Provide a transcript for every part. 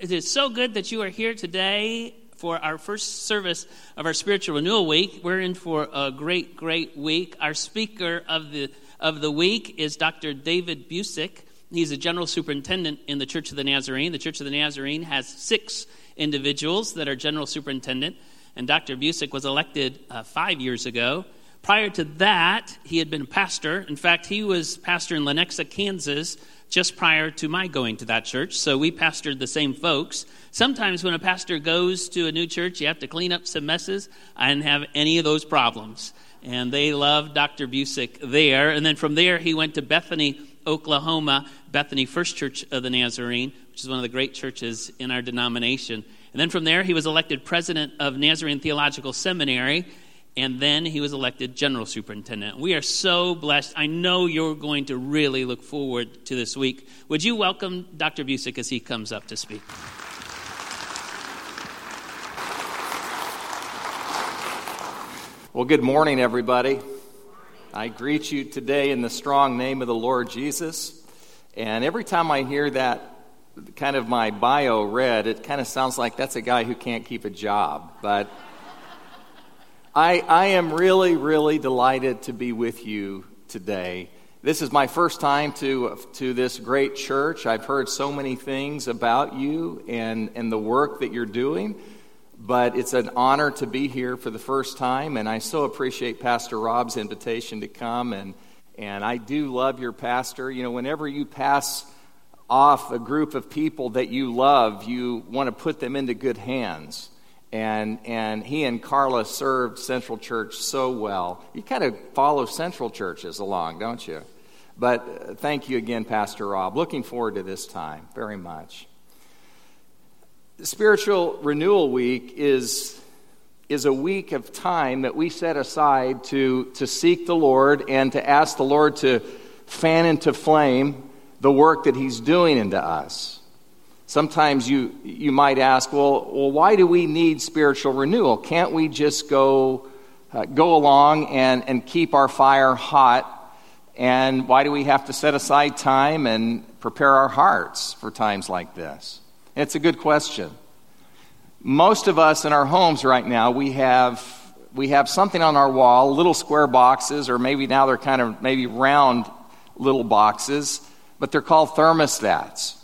It is so good that you are here today for our first service of our spiritual renewal week. We're in for a great, great week. Our speaker of the of the week is Dr. David Busic. He's a general superintendent in the Church of the Nazarene. The Church of the Nazarene has six individuals that are general superintendent, and Dr. Busic was elected uh, five years ago. Prior to that, he had been pastor. In fact, he was pastor in Lenexa, Kansas, just prior to my going to that church. So we pastored the same folks. Sometimes when a pastor goes to a new church, you have to clean up some messes. I didn't have any of those problems. And they loved Dr. Busic there. And then from there, he went to Bethany, Oklahoma, Bethany First Church of the Nazarene, which is one of the great churches in our denomination. And then from there, he was elected president of Nazarene Theological Seminary and then he was elected general superintendent. We are so blessed. I know you're going to really look forward to this week. Would you welcome Dr. Busic as he comes up to speak? Well, good morning, everybody. I greet you today in the strong name of the Lord Jesus. And every time I hear that kind of my bio read, it kind of sounds like that's a guy who can't keep a job. But I, I am really, really delighted to be with you today. This is my first time to, to this great church. I've heard so many things about you and, and the work that you're doing, but it's an honor to be here for the first time, and I so appreciate Pastor Rob's invitation to come. And, and I do love your pastor. You know, whenever you pass off a group of people that you love, you want to put them into good hands and and he and Carla served Central Church so well. You kind of follow Central churches along, don't you? But uh, thank you again, Pastor Rob. Looking forward to this time very much. Spiritual Renewal Week is is a week of time that we set aside to to seek the Lord and to ask the Lord to fan into flame the work that He's doing into us. Sometimes you, you might ask, well, well, why do we need spiritual renewal? Can't we just go, uh, go along and, and keep our fire hot? And why do we have to set aside time and prepare our hearts for times like this? It's a good question. Most of us in our homes right now, we have, we have something on our wall, little square boxes, or maybe now they're kind of maybe round little boxes, but they're called thermostats.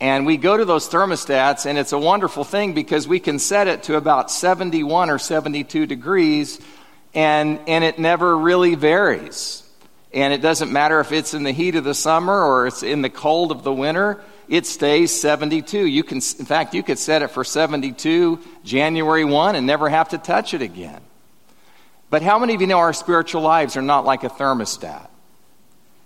And we go to those thermostats, and it's a wonderful thing because we can set it to about 71 or 72 degrees, and, and it never really varies. And it doesn't matter if it's in the heat of the summer or it's in the cold of the winter, it stays 72. You can, in fact, you could set it for 72 January 1 and never have to touch it again. But how many of you know our spiritual lives are not like a thermostat?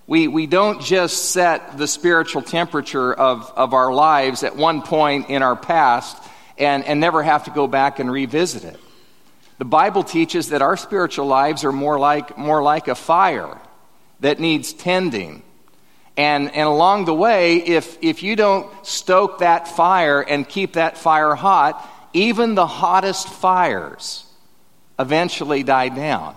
We, we don't just set the spiritual temperature of, of our lives at one point in our past and, and never have to go back and revisit it. The Bible teaches that our spiritual lives are more like, more like a fire that needs tending. And, and along the way, if, if you don't stoke that fire and keep that fire hot, even the hottest fires eventually die down.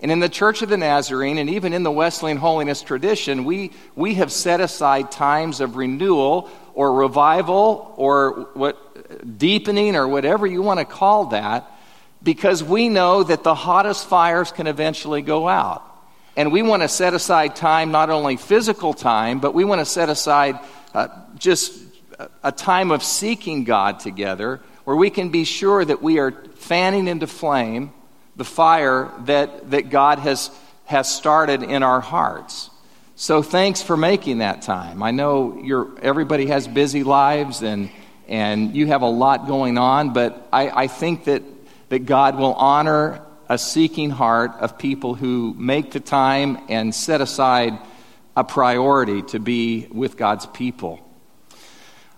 And in the Church of the Nazarene, and even in the Wesleyan holiness tradition, we, we have set aside times of renewal or revival or what, deepening or whatever you want to call that because we know that the hottest fires can eventually go out. And we want to set aside time, not only physical time, but we want to set aside uh, just a time of seeking God together where we can be sure that we are fanning into flame the fire that, that God has, has started in our hearts. So thanks for making that time. I know you're, everybody has busy lives and, and you have a lot going on, but I, I think that, that God will honor a seeking heart of people who make the time and set aside a priority to be with God's people.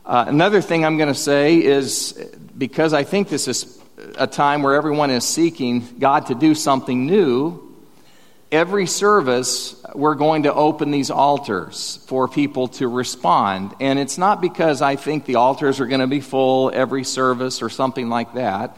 Uh, another thing I'm going to say is because I think this is a time where everyone is seeking God to do something new, every service we're going to open these altars for people to respond. And it's not because I think the altars are going to be full every service or something like that.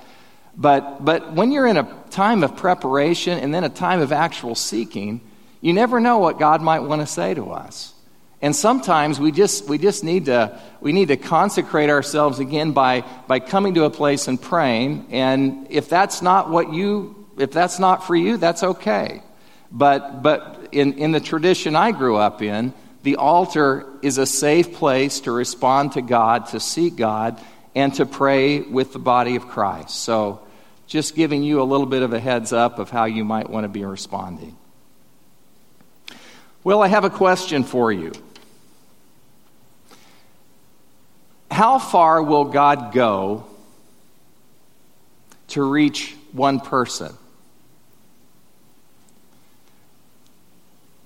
But, but when you're in a time of preparation and then a time of actual seeking, you never know what God might want to say to us. And sometimes we just, we just need, to, we need to consecrate ourselves again by, by coming to a place and praying. And if that's not what you, if that's not for you, that's okay. But, but in, in the tradition I grew up in, the altar is a safe place to respond to God, to seek God, and to pray with the body of Christ. So, just giving you a little bit of a heads up of how you might want to be responding. Well, I have a question for you. How far will God go to reach one person?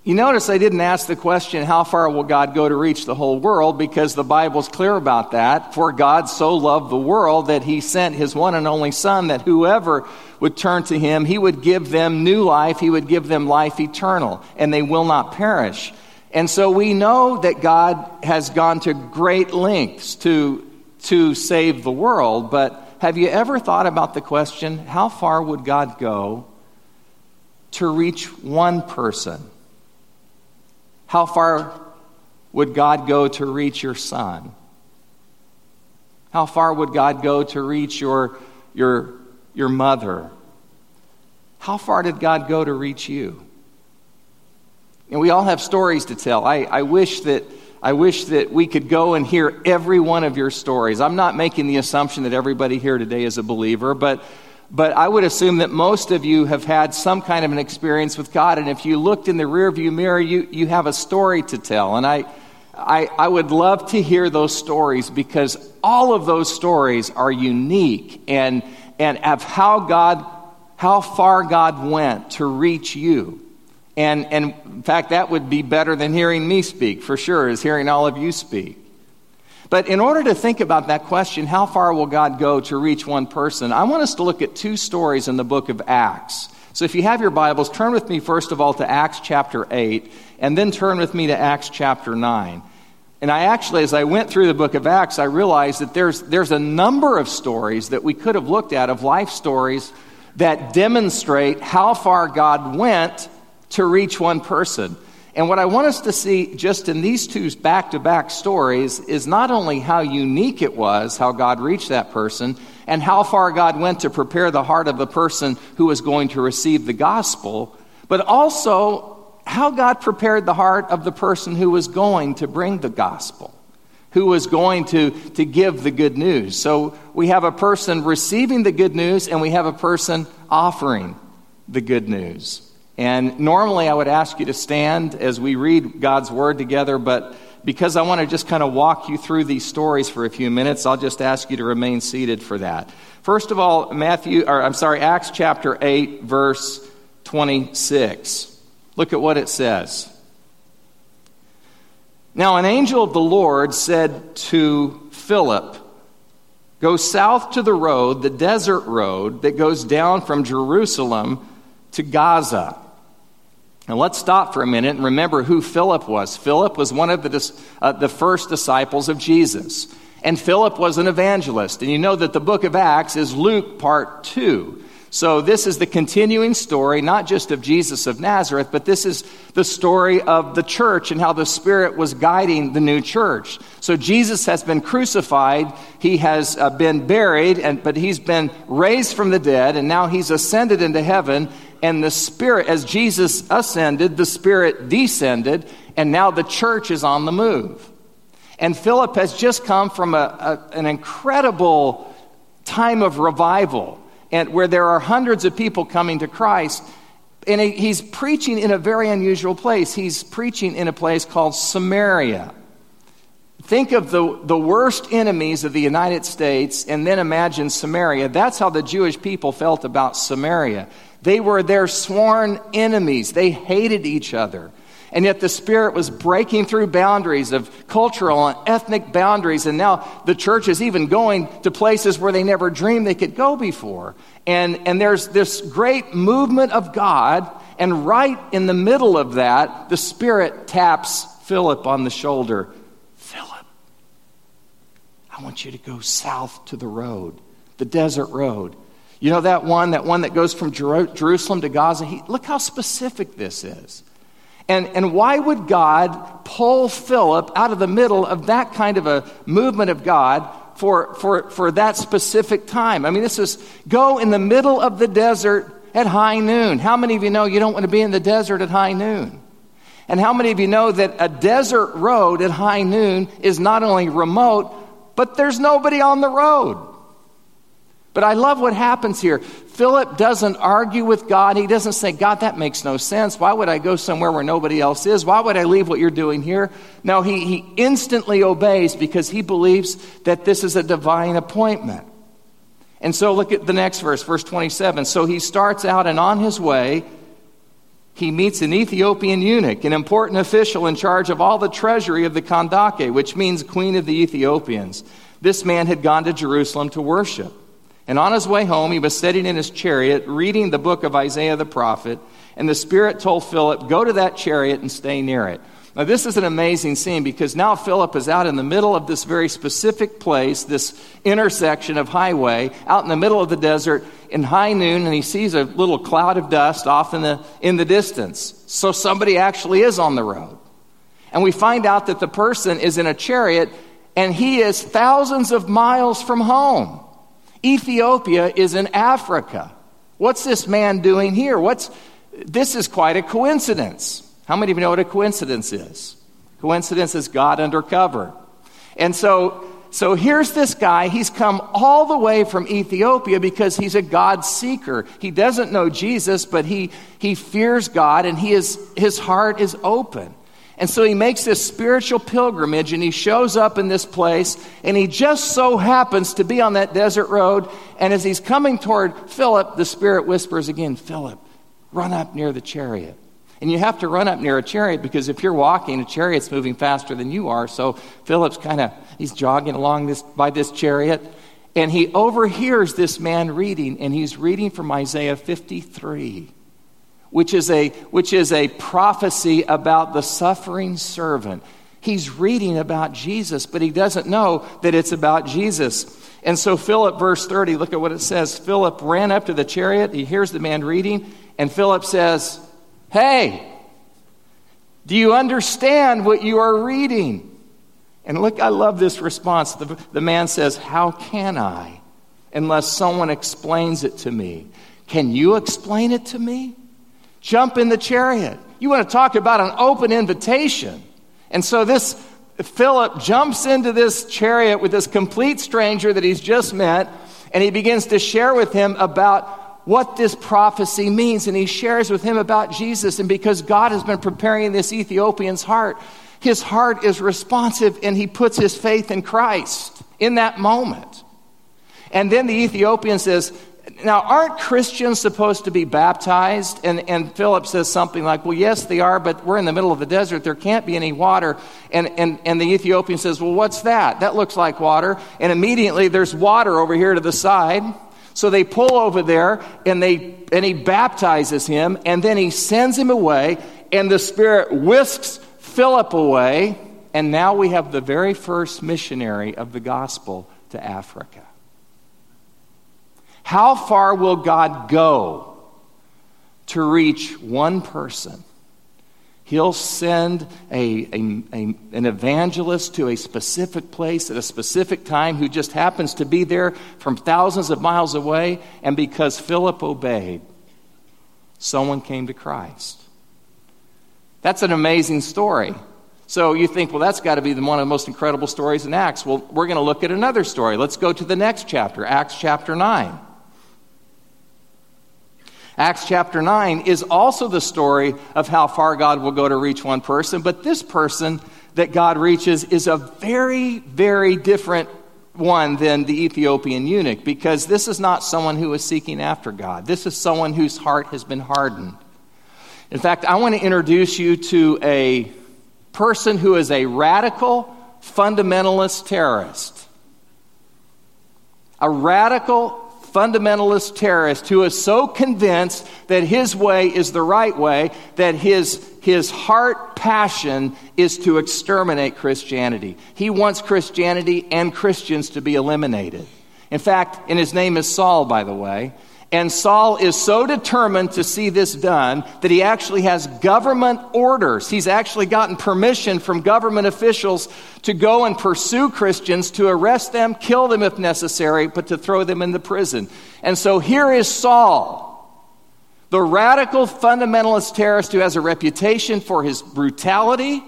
You notice I didn't ask the question, how far will God go to reach the whole world? Because the Bible's clear about that. For God so loved the world that he sent his one and only Son, that whoever would turn to him, he would give them new life, he would give them life eternal, and they will not perish. And so we know that God has gone to great lengths to, to save the world, but have you ever thought about the question, how far would God go to reach one person? How far would God go to reach your son? How far would God go to reach your, your, your mother? How far did God go to reach you? And we all have stories to tell. I, I, wish that, I wish that we could go and hear every one of your stories. I'm not making the assumption that everybody here today is a believer, but but I would assume that most of you have had some kind of an experience with God. And if you looked in the rearview mirror, you, you have a story to tell. And I, I, I would love to hear those stories because all of those stories are unique and, and of how God, how far God went to reach you. And, and in fact, that would be better than hearing me speak, for sure, is hearing all of you speak. But in order to think about that question, how far will God go to reach one person? I want us to look at two stories in the book of Acts. So if you have your Bibles, turn with me first of all to Acts chapter 8, and then turn with me to Acts chapter 9. And I actually, as I went through the book of Acts, I realized that there's, there's a number of stories that we could have looked at of life stories that demonstrate how far God went to reach one person. And what I want us to see just in these two back to back stories is not only how unique it was, how God reached that person, and how far God went to prepare the heart of the person who was going to receive the gospel, but also how God prepared the heart of the person who was going to bring the gospel, who was going to, to give the good news. So we have a person receiving the good news, and we have a person offering the good news. And normally I would ask you to stand as we read God's word together, but because I want to just kind of walk you through these stories for a few minutes, I'll just ask you to remain seated for that. First of all, Matthew, or I'm sorry, Acts chapter 8, verse 26. Look at what it says. Now, an angel of the Lord said to Philip, Go south to the road, the desert road that goes down from Jerusalem to Gaza. Now let's stop for a minute and remember who Philip was. Philip was one of the, uh, the first disciples of Jesus. And Philip was an evangelist. And you know that the book of Acts is Luke part 2. So this is the continuing story, not just of Jesus of Nazareth, but this is the story of the church and how the Spirit was guiding the new church. So Jesus has been crucified, he has uh, been buried, and, but he's been raised from the dead, and now he's ascended into heaven, and the Spirit, as Jesus ascended, the Spirit descended, and now the church is on the move. And Philip has just come from a, a, an incredible time of revival, and where there are hundreds of people coming to Christ. And he's preaching in a very unusual place. He's preaching in a place called Samaria. Think of the, the worst enemies of the United States and then imagine Samaria. That's how the Jewish people felt about Samaria. They were their sworn enemies. They hated each other. And yet the Spirit was breaking through boundaries of cultural and ethnic boundaries. And now the church is even going to places where they never dreamed they could go before. And, and there's this great movement of God. And right in the middle of that, the Spirit taps Philip on the shoulder. Philip, I want you to go south to the road, the desert road. You know that one, that one that goes from Jerusalem to Gaza? He, look how specific this is. And, and why would God pull Philip out of the middle of that kind of a movement of God for, for, for that specific time? I mean, this is go in the middle of the desert at high noon. How many of you know you don't want to be in the desert at high noon? And how many of you know that a desert road at high noon is not only remote, but there's nobody on the road? But I love what happens here. Philip doesn't argue with God. He doesn't say, God, that makes no sense. Why would I go somewhere where nobody else is? Why would I leave what you're doing here? No, he, he instantly obeys because he believes that this is a divine appointment. And so look at the next verse, verse 27. So he starts out, and on his way, he meets an Ethiopian eunuch, an important official in charge of all the treasury of the Kandake, which means queen of the Ethiopians. This man had gone to Jerusalem to worship. And on his way home, he was sitting in his chariot reading the book of Isaiah the prophet. And the Spirit told Philip, Go to that chariot and stay near it. Now, this is an amazing scene because now Philip is out in the middle of this very specific place, this intersection of highway, out in the middle of the desert in high noon, and he sees a little cloud of dust off in the, in the distance. So somebody actually is on the road. And we find out that the person is in a chariot and he is thousands of miles from home. Ethiopia is in Africa. What's this man doing here? What's, this is quite a coincidence. How many of you know what a coincidence is? Coincidence is God undercover. And so, so here's this guy. He's come all the way from Ethiopia because he's a God seeker. He doesn't know Jesus, but he, he fears God and he is, his heart is open. And so he makes this spiritual pilgrimage and he shows up in this place and he just so happens to be on that desert road. And as he's coming toward Philip, the Spirit whispers again, Philip, run up near the chariot. And you have to run up near a chariot because if you're walking, a chariot's moving faster than you are. So Philip's kind of, he's jogging along this, by this chariot. And he overhears this man reading, and he's reading from Isaiah 53 which is a, which is a prophecy about the suffering servant. He's reading about Jesus, but he doesn't know that it's about Jesus. And so, Philip, verse 30, look at what it says. Philip ran up to the chariot. He hears the man reading, and Philip says, Hey, do you understand what you are reading? And look, I love this response. The, the man says, How can I unless someone explains it to me? Can you explain it to me? Jump in the chariot. You want to talk about an open invitation. And so this Philip jumps into this chariot with this complete stranger that he's just met, and he begins to share with him about what this prophecy means. And he shares with him about Jesus. And because God has been preparing this Ethiopian's heart, his heart is responsive and he puts his faith in Christ in that moment. And then the Ethiopian says, now, aren't Christians supposed to be baptized? And, and Philip says something like, Well, yes, they are, but we're in the middle of the desert. There can't be any water. And, and, and the Ethiopian says, Well, what's that? That looks like water. And immediately there's water over here to the side. So they pull over there and, they, and he baptizes him. And then he sends him away. And the Spirit whisks Philip away. And now we have the very first missionary of the gospel to Africa. How far will God go to reach one person? He'll send a, a, a, an evangelist to a specific place at a specific time who just happens to be there from thousands of miles away. And because Philip obeyed, someone came to Christ. That's an amazing story. So you think, well, that's got to be one of the most incredible stories in Acts. Well, we're going to look at another story. Let's go to the next chapter, Acts chapter 9. Acts chapter 9 is also the story of how far God will go to reach one person, but this person that God reaches is a very, very different one than the Ethiopian eunuch because this is not someone who is seeking after God. This is someone whose heart has been hardened. In fact, I want to introduce you to a person who is a radical fundamentalist terrorist. A radical fundamentalist terrorist who is so convinced that his way is the right way that his, his heart passion is to exterminate Christianity. He wants Christianity and Christians to be eliminated. In fact, and his name is Saul, by the way. And Saul is so determined to see this done that he actually has government orders. He's actually gotten permission from government officials to go and pursue Christians, to arrest them, kill them if necessary, but to throw them into prison. And so here is Saul, the radical fundamentalist terrorist who has a reputation for his brutality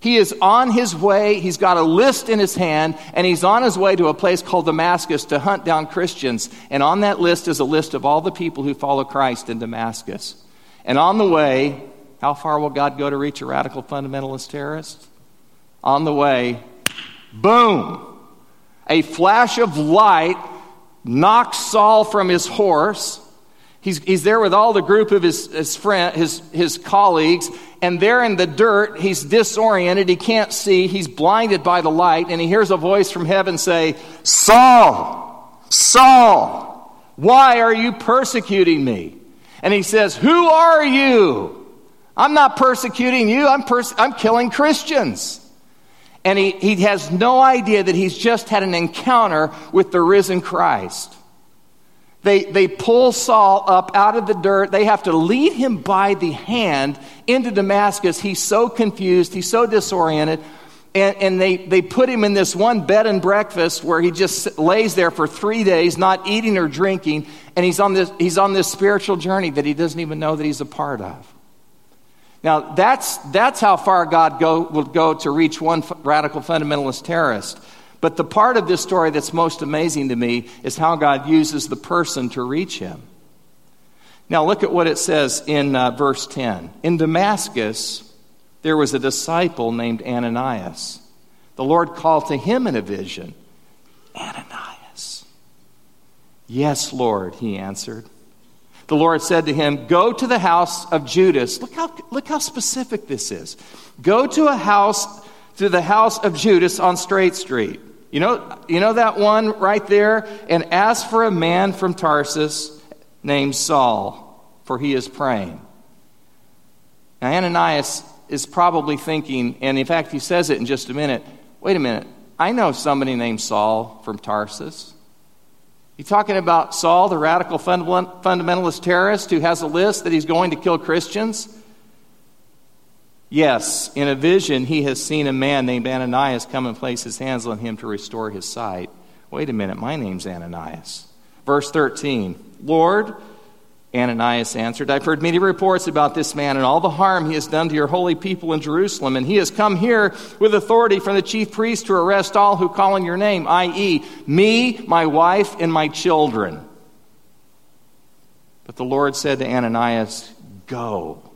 he is on his way, he's got a list in his hand, and he's on his way to a place called Damascus to hunt down Christians. And on that list is a list of all the people who follow Christ in Damascus. And on the way, how far will God go to reach a radical fundamentalist terrorist? On the way, boom! A flash of light knocks Saul from his horse. He's, he's there with all the group of his, his, friend, his, his colleagues, and there in the dirt, he's disoriented, he can't see, he's blinded by the light, and he hears a voice from heaven say, Saul, Saul, why are you persecuting me? And he says, Who are you? I'm not persecuting you, I'm, pers- I'm killing Christians. And he, he has no idea that he's just had an encounter with the risen Christ. They, they pull Saul up out of the dirt. They have to lead him by the hand into Damascus. He's so confused, he's so disoriented. And, and they, they put him in this one bed and breakfast where he just lays there for three days, not eating or drinking. And he's on this, he's on this spiritual journey that he doesn't even know that he's a part of. Now, that's, that's how far God go, will go to reach one radical fundamentalist terrorist. But the part of this story that's most amazing to me is how God uses the person to reach him. Now, look at what it says in uh, verse 10. In Damascus, there was a disciple named Ananias. The Lord called to him in a vision Ananias. Yes, Lord, he answered. The Lord said to him, Go to the house of Judas. Look how, look how specific this is. Go to a house, to the house of Judas on Straight Street. You know, you know that one right there? And ask for a man from Tarsus named Saul, for he is praying. Now, Ananias is probably thinking, and in fact, he says it in just a minute wait a minute, I know somebody named Saul from Tarsus. You talking about Saul, the radical fundamentalist terrorist who has a list that he's going to kill Christians? Yes, in a vision, he has seen a man named Ananias come and place his hands on him to restore his sight. Wait a minute, my name's Ananias. Verse 13 Lord, Ananias answered, I've heard many reports about this man and all the harm he has done to your holy people in Jerusalem, and he has come here with authority from the chief priest to arrest all who call on your name, i.e., me, my wife, and my children. But the Lord said to Ananias, Go.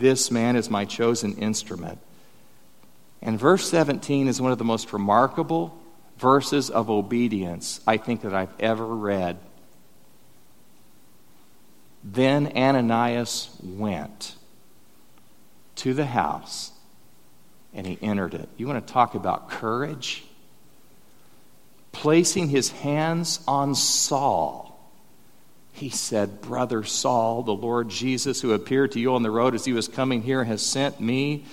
This man is my chosen instrument. And verse 17 is one of the most remarkable verses of obedience I think that I've ever read. Then Ananias went to the house and he entered it. You want to talk about courage? Placing his hands on Saul he said, Brother Saul, the Lord Jesus, who appeared to you on the road as he was coming here, has sent me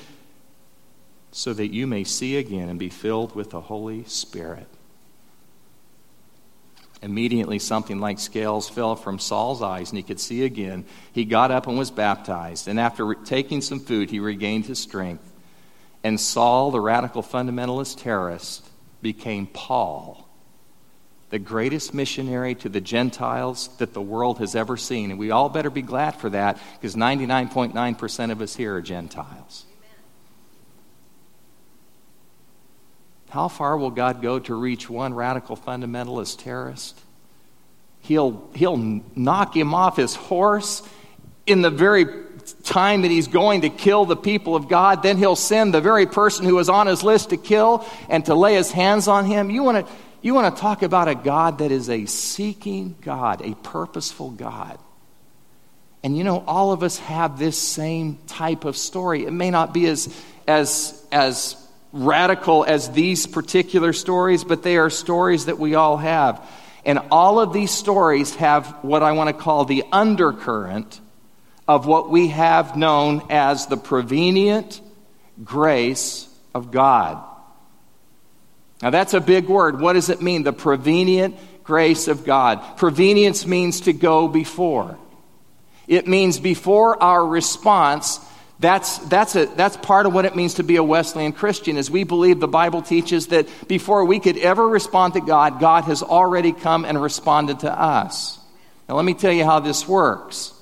so that you may see again and be filled with the Holy Spirit. Immediately, something like scales fell from Saul's eyes, and he could see again. He got up and was baptized. And after taking some food, he regained his strength. And Saul, the radical fundamentalist terrorist, became Paul the greatest missionary to the Gentiles that the world has ever seen. And we all better be glad for that because 99.9% of us here are Gentiles. How far will God go to reach one radical fundamentalist terrorist? He'll, he'll knock him off his horse in the very time that he's going to kill the people of God. Then he'll send the very person who was on his list to kill and to lay his hands on him. You want to you want to talk about a God that is a seeking God, a purposeful God. And you know, all of us have this same type of story. It may not be as, as, as radical as these particular stories, but they are stories that we all have. And all of these stories have what I want to call the undercurrent of what we have known as the prevenient grace of God. Now, that's a big word. What does it mean? The prevenient grace of God. Prevenience means to go before. It means before our response, that's, that's, a, that's part of what it means to be a Wesleyan Christian, is we believe the Bible teaches that before we could ever respond to God, God has already come and responded to us. Now, let me tell you how this works.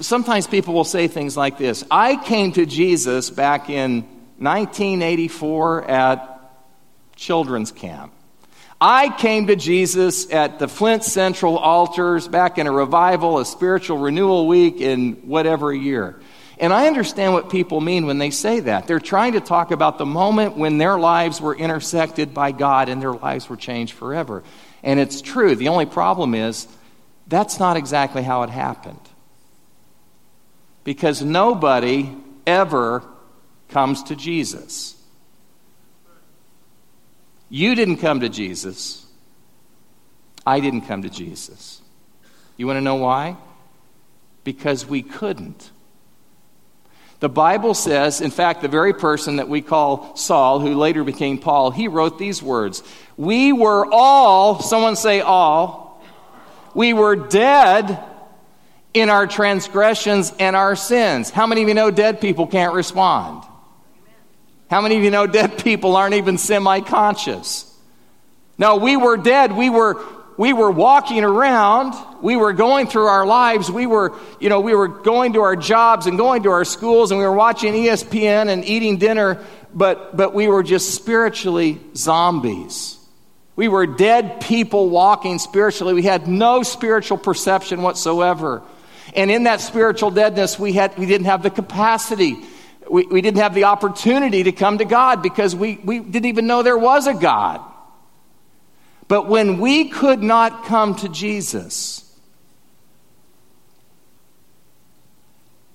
Sometimes people will say things like this I came to Jesus back in 1984 at children's camp. I came to Jesus at the Flint Central altars back in a revival, a spiritual renewal week in whatever year. And I understand what people mean when they say that. They're trying to talk about the moment when their lives were intersected by God and their lives were changed forever. And it's true. The only problem is that's not exactly how it happened. Because nobody ever comes to Jesus. You didn't come to Jesus. I didn't come to Jesus. You want to know why? Because we couldn't. The Bible says, in fact, the very person that we call Saul, who later became Paul, he wrote these words We were all, someone say all, we were dead in our transgressions and our sins. How many of you know dead people can't respond? How many of you know dead people aren't even semi conscious? No, we were dead. We were, we were walking around. We were going through our lives. We were, you know, we were going to our jobs and going to our schools and we were watching ESPN and eating dinner, but, but we were just spiritually zombies. We were dead people walking spiritually. We had no spiritual perception whatsoever. And in that spiritual deadness, we, had, we didn't have the capacity we, we didn't have the opportunity to come to God because we, we didn't even know there was a God. But when we could not come to Jesus,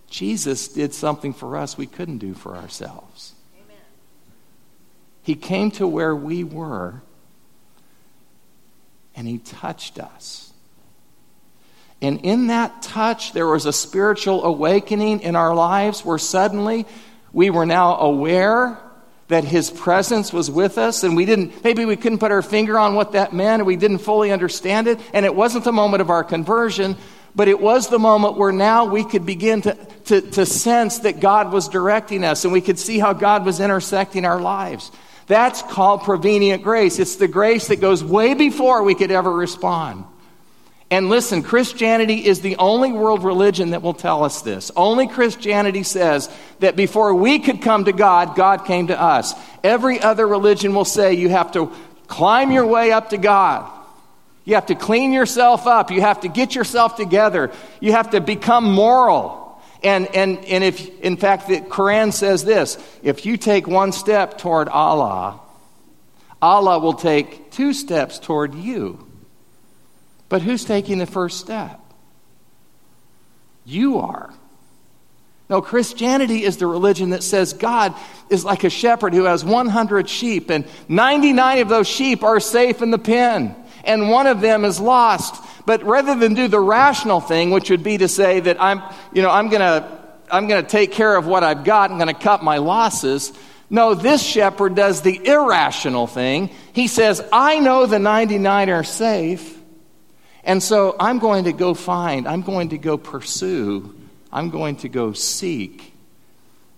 Jesus did something for us we couldn't do for ourselves. Amen. He came to where we were and he touched us. And in that touch, there was a spiritual awakening in our lives where suddenly we were now aware that his presence was with us and we didn't maybe we couldn't put our finger on what that meant and we didn't fully understand it. And it wasn't the moment of our conversion but it was the moment where now we could begin to, to, to sense that god was directing us and we could see how god was intersecting our lives. That's called prevenient grace. It's the grace that goes way before we could ever respond and listen, Christianity is the only world religion that will tell us this. Only Christianity says that before we could come to God, God came to us. Every other religion will say you have to climb your way up to God. You have to clean yourself up. You have to get yourself together. You have to become moral. And, and, and if, in fact, the Quran says this if you take one step toward Allah, Allah will take two steps toward you. But who's taking the first step? You are. No, Christianity is the religion that says God is like a shepherd who has 100 sheep, and 99 of those sheep are safe in the pen, and one of them is lost. But rather than do the rational thing, which would be to say that I'm, you know, I'm going to I'm going to take care of what I've got, I'm going to cut my losses. No, this shepherd does the irrational thing. He says, I know the 99 are safe, and so I'm going to go find, I'm going to go pursue, I'm going to go seek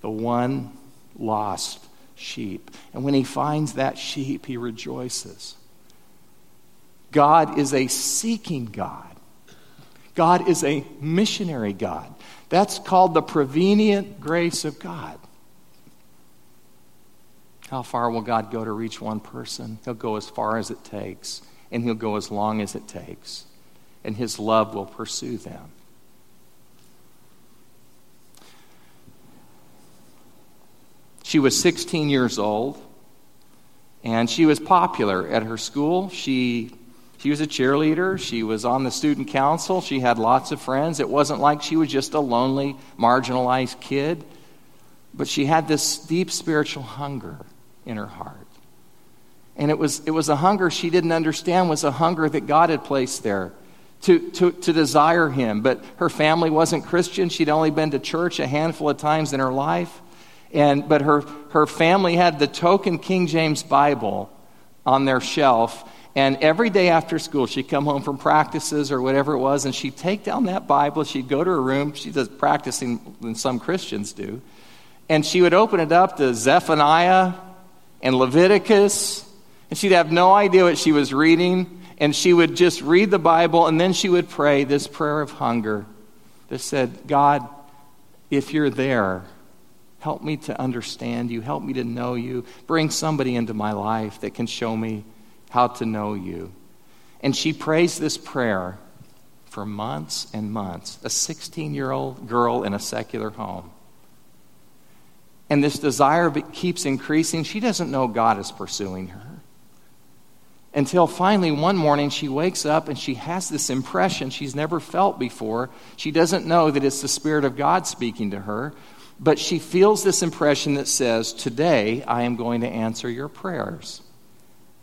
the one lost sheep. And when he finds that sheep, he rejoices. God is a seeking God. God is a missionary God. That's called the prevenient grace of God. How far will God go to reach one person? He'll go as far as it takes, and he'll go as long as it takes and his love will pursue them. She was 16 years old, and she was popular at her school. She, she was a cheerleader, she was on the student council, she had lots of friends. It wasn't like she was just a lonely, marginalized kid, but she had this deep spiritual hunger in her heart. And it was, it was a hunger she didn't understand was a hunger that God had placed there to, to, to desire him. But her family wasn't Christian. She'd only been to church a handful of times in her life. And, but her, her family had the token King James Bible on their shelf. And every day after school, she'd come home from practices or whatever it was, and she'd take down that Bible. She'd go to her room. She does practicing than some Christians do. And she would open it up to Zephaniah and Leviticus, and she'd have no idea what she was reading. And she would just read the Bible, and then she would pray this prayer of hunger that said, God, if you're there, help me to understand you, help me to know you, bring somebody into my life that can show me how to know you. And she prays this prayer for months and months, a 16 year old girl in a secular home. And this desire keeps increasing. She doesn't know God is pursuing her. Until finally, one morning, she wakes up and she has this impression she's never felt before. She doesn't know that it's the Spirit of God speaking to her, but she feels this impression that says, Today I am going to answer your prayers.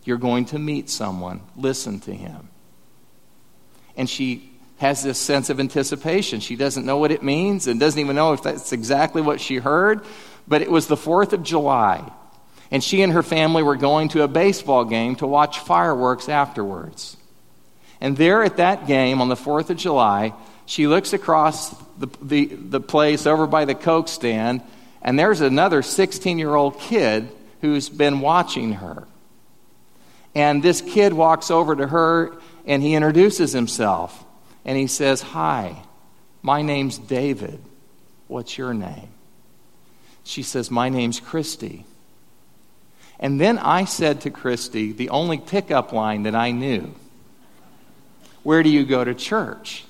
You're going to meet someone. Listen to him. And she has this sense of anticipation. She doesn't know what it means and doesn't even know if that's exactly what she heard, but it was the 4th of July. And she and her family were going to a baseball game to watch fireworks afterwards. And there at that game on the 4th of July, she looks across the, the, the place over by the Coke stand, and there's another 16 year old kid who's been watching her. And this kid walks over to her and he introduces himself. And he says, Hi, my name's David. What's your name? She says, My name's Christy. And then I said to Christy, the only pickup line that I knew, Where do you go to church?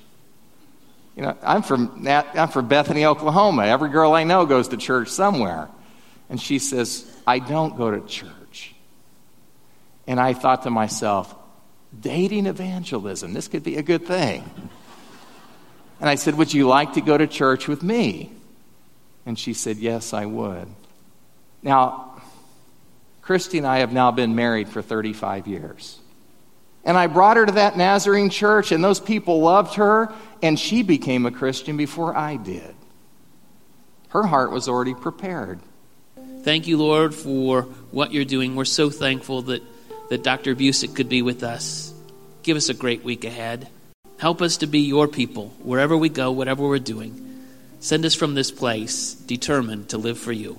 You know, I'm from, I'm from Bethany, Oklahoma. Every girl I know goes to church somewhere. And she says, I don't go to church. And I thought to myself, dating evangelism, this could be a good thing. And I said, Would you like to go to church with me? And she said, Yes, I would. Now, Christy and I have now been married for 35 years. And I brought her to that Nazarene church, and those people loved her, and she became a Christian before I did. Her heart was already prepared. Thank you, Lord, for what you're doing. We're so thankful that that Dr. Busic could be with us. Give us a great week ahead. Help us to be your people wherever we go, whatever we're doing. Send us from this place determined to live for you.